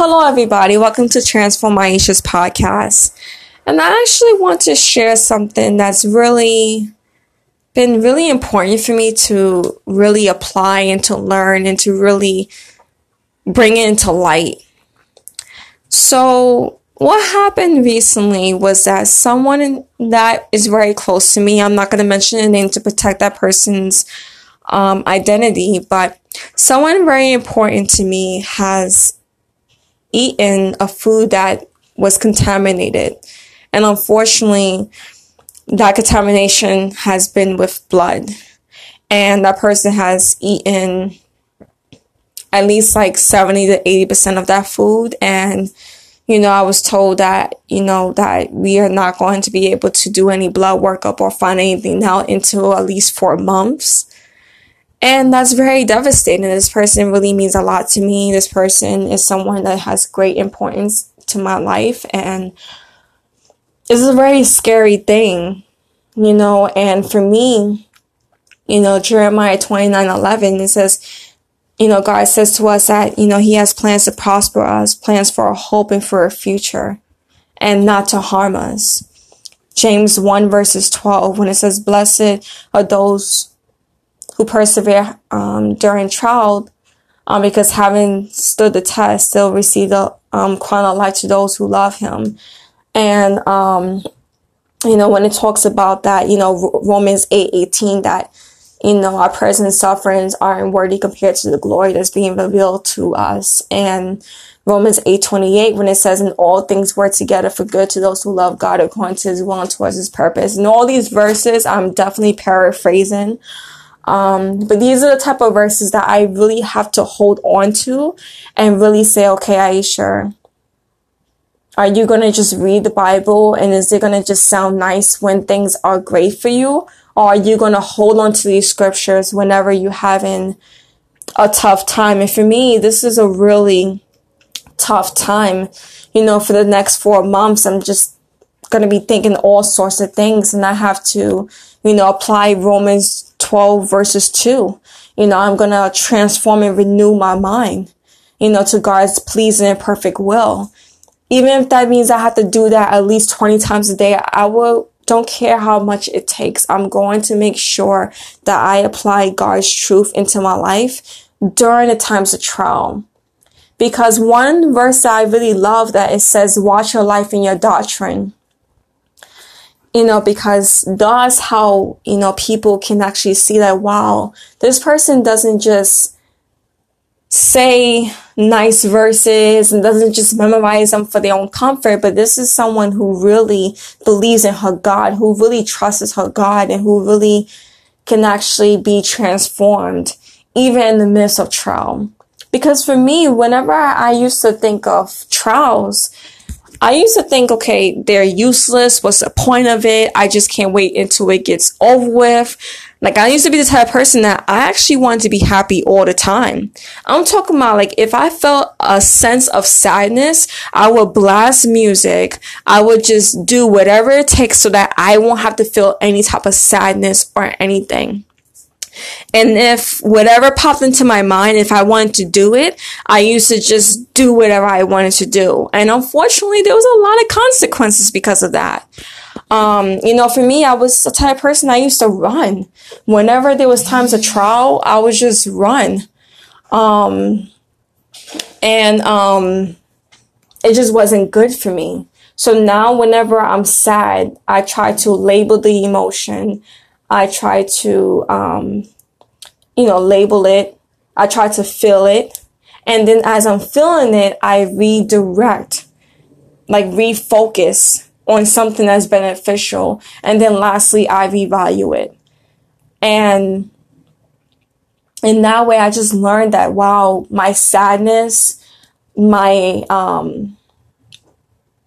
Hello, everybody. Welcome to Transform Aisha's podcast. And I actually want to share something that's really been really important for me to really apply and to learn and to really bring it into light. So, what happened recently was that someone that is very close to me, I'm not going to mention a name to protect that person's um, identity, but someone very important to me has eaten a food that was contaminated. And unfortunately, that contamination has been with blood. And that person has eaten at least like 70 to 80% of that food. And, you know, I was told that, you know, that we are not going to be able to do any blood workup or find anything out until at least four months. And that's very devastating. This person really means a lot to me. This person is someone that has great importance to my life. And it's a very scary thing, you know. And for me, you know, Jeremiah 29 11, it says, you know, God says to us that, you know, He has plans to prosper us, plans for a hope and for a future, and not to harm us. James 1 verses 12, when it says, Blessed are those who persevere um, during trial, um, because having stood the test, they'll receive the um, crown of life to those who love Him. And um, you know, when it talks about that, you know, Romans eight eighteen, that you know our present sufferings are unworthy compared to the glory that's being revealed to us, and Romans 8:28 when it says in all things work together for good to those who love God according to his will and towards his purpose. And all these verses I'm definitely paraphrasing. Um, but these are the type of verses that I really have to hold on to and really say, okay, Aisha, are you going to just read the Bible and is it going to just sound nice when things are great for you? Or are you going to hold on to these scriptures whenever you're having a tough time? And for me, this is a really tough time. You know, for the next four months, I'm just going to be thinking all sorts of things and I have to, you know, apply Romans 12 verses 2. You know, I'm going to transform and renew my mind, you know, to God's pleasing and perfect will. Even if that means I have to do that at least 20 times a day, I will don't care how much it takes. I'm going to make sure that I apply God's truth into my life during the times of trial. Because one verse that I really love that it says, watch your life and your doctrine you know, because that's how, you know, people can actually see that, wow, this person doesn't just say nice verses and doesn't just memorize them for their own comfort, but this is someone who really believes in her God, who really trusts her God and who really can actually be transformed even in the midst of trial. Because for me, whenever I used to think of trials, I used to think, okay, they're useless. What's the point of it? I just can't wait until it gets over with. Like I used to be the type of person that I actually wanted to be happy all the time. I'm talking about like if I felt a sense of sadness, I would blast music. I would just do whatever it takes so that I won't have to feel any type of sadness or anything. And if whatever popped into my mind, if I wanted to do it, I used to just do whatever I wanted to do. And unfortunately, there was a lot of consequences because of that. Um, you know, for me, I was the type of person I used to run. Whenever there was times of trial, I would just run. Um, and, um, it just wasn't good for me. So now whenever I'm sad, I try to label the emotion. I try to, um, you know, label it. I try to feel it. And then as I'm feeling it, I redirect, like refocus on something that's beneficial. And then lastly, I revalue it. And in that way, I just learned that, wow, my sadness, my, um,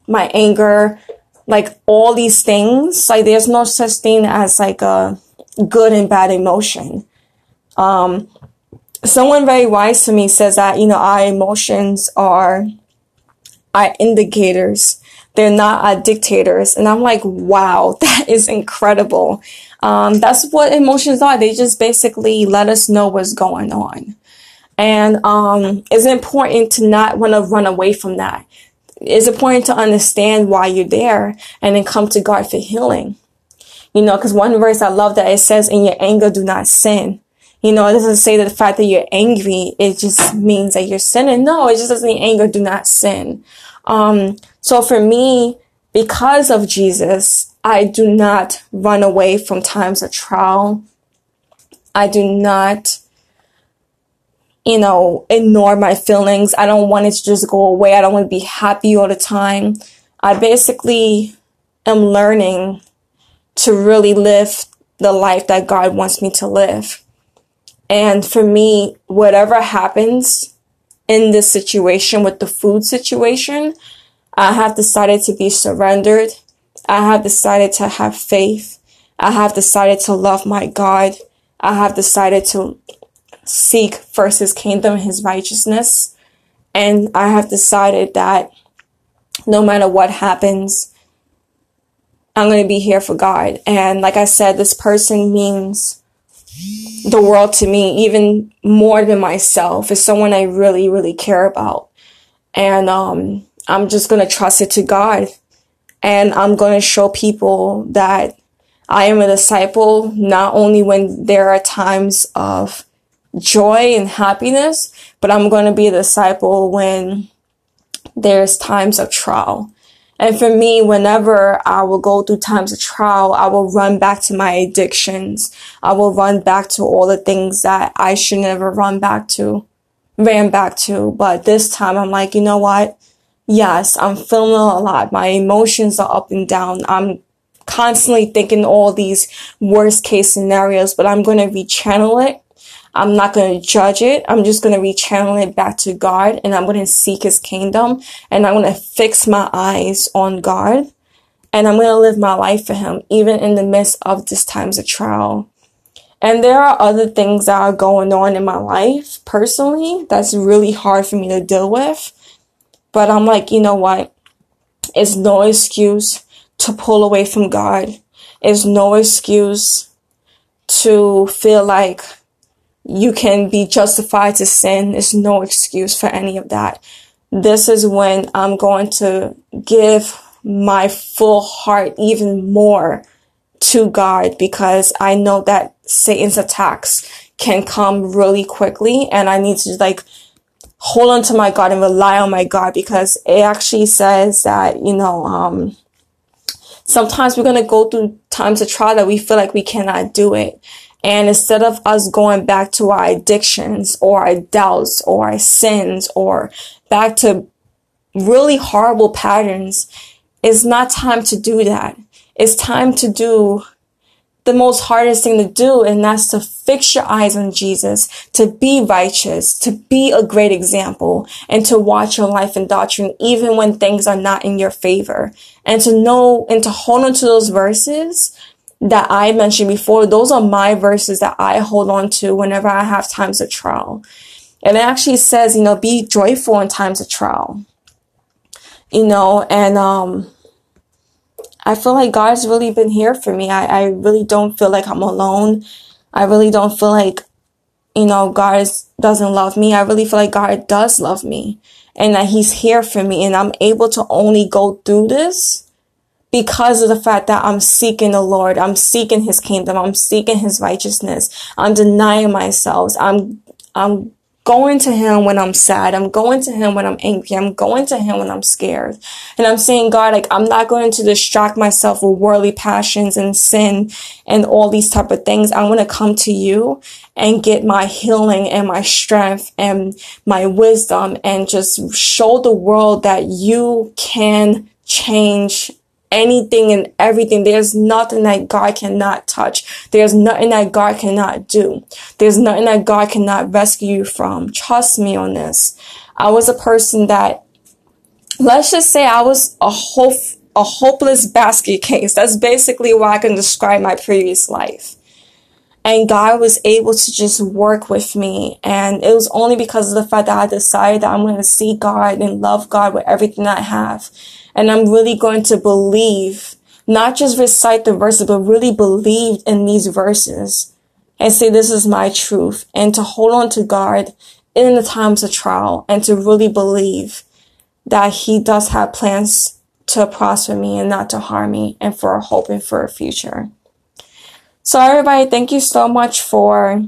my anger, like all these things, like there's no such thing as like a good and bad emotion. Um, someone very wise to me says that, you know, our emotions are, are indicators. They're not our dictators. And I'm like, wow, that is incredible. Um, that's what emotions are. They just basically let us know what's going on. And um, it's important to not want to run away from that. It's important to understand why you're there and then come to God for healing. You know, because one verse I love that it says, in your anger, do not sin. You know, it doesn't say that the fact that you're angry, it just means that you're sinning. No, it just doesn't mean anger, do not sin. Um, so for me, because of Jesus, I do not run away from times of trial. I do not, you know, ignore my feelings. I don't want it to just go away. I don't want to be happy all the time. I basically am learning to really live the life that God wants me to live. And for me, whatever happens in this situation with the food situation, I have decided to be surrendered. I have decided to have faith. I have decided to love my God. I have decided to seek first his kingdom and his righteousness. And I have decided that no matter what happens, I'm going to be here for God. And like I said, this person means the world to me, even more than myself. Is someone I really, really care about. And, um, I'm just going to trust it to God. And I'm going to show people that I am a disciple, not only when there are times of joy and happiness, but I'm going to be a disciple when there's times of trial. And for me, whenever I will go through times of trial, I will run back to my addictions. I will run back to all the things that I should never run back to, ran back to. But this time I'm like, you know what? Yes, I'm feeling a lot. My emotions are up and down. I'm constantly thinking all these worst case scenarios, but I'm going to rechannel it I'm not going to judge it. I'm just going to rechannel it back to God and I'm going to seek his kingdom and I'm going to fix my eyes on God and I'm going to live my life for him, even in the midst of this times of trial. And there are other things that are going on in my life personally that's really hard for me to deal with. But I'm like, you know what? It's no excuse to pull away from God. It's no excuse to feel like you can be justified to sin. There's no excuse for any of that. This is when I'm going to give my full heart even more to God because I know that Satan's attacks can come really quickly and I need to like hold on to my God and rely on my God because it actually says that, you know, um, sometimes we're going to go through times of trial that we feel like we cannot do it. And instead of us going back to our addictions or our doubts or our sins or back to really horrible patterns, it's not time to do that. It's time to do the most hardest thing to do, and that's to fix your eyes on Jesus, to be righteous, to be a great example, and to watch your life and doctrine even when things are not in your favor. And to know and to hold on to those verses that I mentioned before, those are my verses that I hold on to whenever I have times of trial. And it actually says, you know, be joyful in times of trial. You know, and um I feel like God's really been here for me. I, I really don't feel like I'm alone. I really don't feel like, you know, God doesn't love me. I really feel like God does love me and that he's here for me and I'm able to only go through this because of the fact that I'm seeking the Lord. I'm seeking his kingdom. I'm seeking his righteousness. I'm denying myself. I'm, I'm going to him when I'm sad. I'm going to him when I'm angry. I'm going to him when I'm scared. And I'm saying, God, like, I'm not going to distract myself with worldly passions and sin and all these type of things. I want to come to you and get my healing and my strength and my wisdom and just show the world that you can change anything and everything. There's nothing that God cannot touch. There's nothing that God cannot do. There's nothing that God cannot rescue you from. Trust me on this. I was a person that, let's just say I was a hope, a hopeless basket case. That's basically why I can describe my previous life. And God was able to just work with me. And it was only because of the fact that I decided that I'm going to see God and love God with everything I have. And I'm really going to believe, not just recite the verses, but really believe in these verses and say, this is my truth and to hold on to God in the times of trial and to really believe that he does have plans to prosper me and not to harm me and for a hope and for a future. So everybody, thank you so much for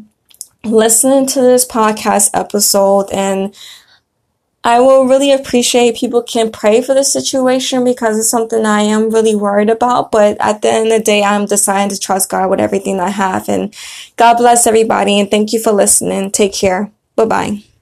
listening to this podcast episode and I will really appreciate people can pray for the situation because it's something I am really worried about. But at the end of the day, I'm deciding to trust God with everything I have. And God bless everybody. And thank you for listening. Take care. Bye bye.